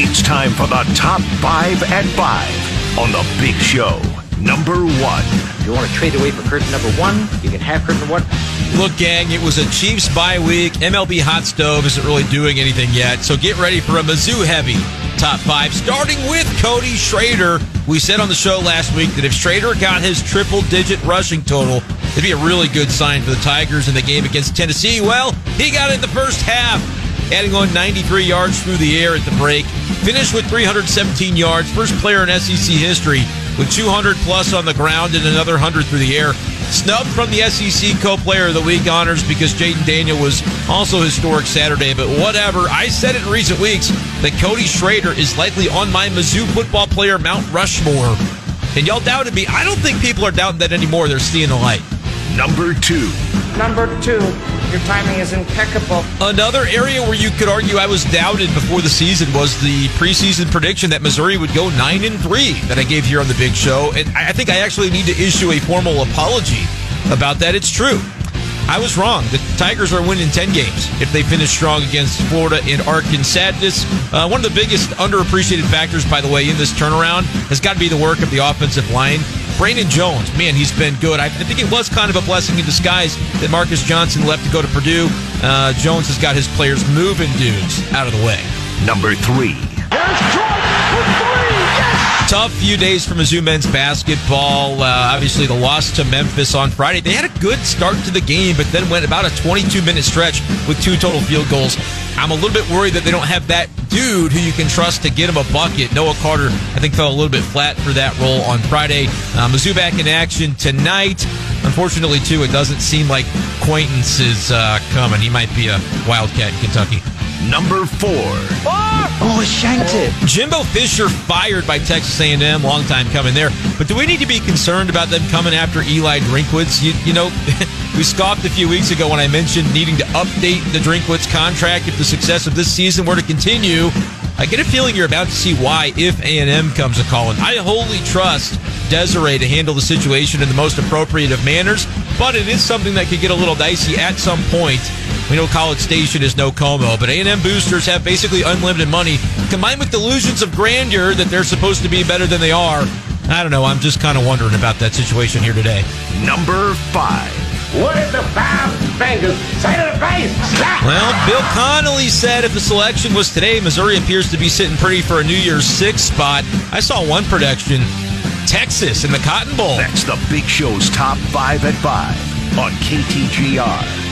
It's time for the top five at five on the big show. Number one. If you want to trade away for curtain number one, you can have curtain number one. Look, gang, it was a Chiefs bye week. MLB Hot Stove isn't really doing anything yet, so get ready for a Mizzou heavy top five, starting with Cody Schrader. We said on the show last week that if Schrader got his triple digit rushing total, it'd be a really good sign for the Tigers in the game against Tennessee. Well, he got it in the first half, adding on 93 yards through the air at the break. Finished with 317 yards, first player in SEC history with 200 plus on the ground and another 100 through the air. Snubbed from the SEC Co-Player of the Week honors because Jayden Daniels was also historic Saturday. But whatever, I said it in recent weeks that Cody Schrader is likely on my Mizzou football player Mount Rushmore. And y'all doubted me. I don't think people are doubting that anymore. They're seeing the light. Number two. Number two, your timing is impeccable. Another area where you could argue I was doubted before the season was the preseason prediction that Missouri would go nine and three that I gave here on the Big Show, and I think I actually need to issue a formal apology about that. It's true. I was wrong. The Tigers are winning 10 games if they finish strong against Florida and Arkansas. Uh, one of the biggest underappreciated factors, by the way, in this turnaround has got to be the work of the offensive line. Brandon Jones, man, he's been good. I, I, think it was kind of a blessing in disguise that Marcus Johnson left to go to Purdue. Uh, Jones has got his players moving dudes out of the way. Number three. Tough few days for Mizzou men's basketball. Uh, obviously, the loss to Memphis on Friday. They had a good start to the game, but then went about a 22 minute stretch with two total field goals. I'm a little bit worried that they don't have that dude who you can trust to get him a bucket. Noah Carter, I think, fell a little bit flat for that role on Friday. Uh, Mizzou back in action tonight. Unfortunately, too, it doesn't seem like Quaintance is uh, coming. He might be a Wildcat in Kentucky. Number four. Oh, shanked it. Jimbo Fisher fired by Texas A&M. Long time coming there. But do we need to be concerned about them coming after Eli Drinkwitz? You, you know, we scoffed a few weeks ago when I mentioned needing to update the Drinkwitz contract if the success of this season were to continue. I get a feeling you're about to see why if A&M comes a calling. I wholly trust Desiree to handle the situation in the most appropriate of manners, but it is something that could get a little dicey at some point. We know College Station is no Como, but A&M boosters have basically unlimited money, combined with delusions of grandeur that they're supposed to be better than they are. I don't know. I'm just kind of wondering about that situation here today. Number five. What is the five fingers say to the face? Slap! Well, Bill Connelly said if the selection was today, Missouri appears to be sitting pretty for a New Year's Six spot. I saw one prediction Texas in the Cotton Bowl. That's the Big Show's top five at five on KTGR.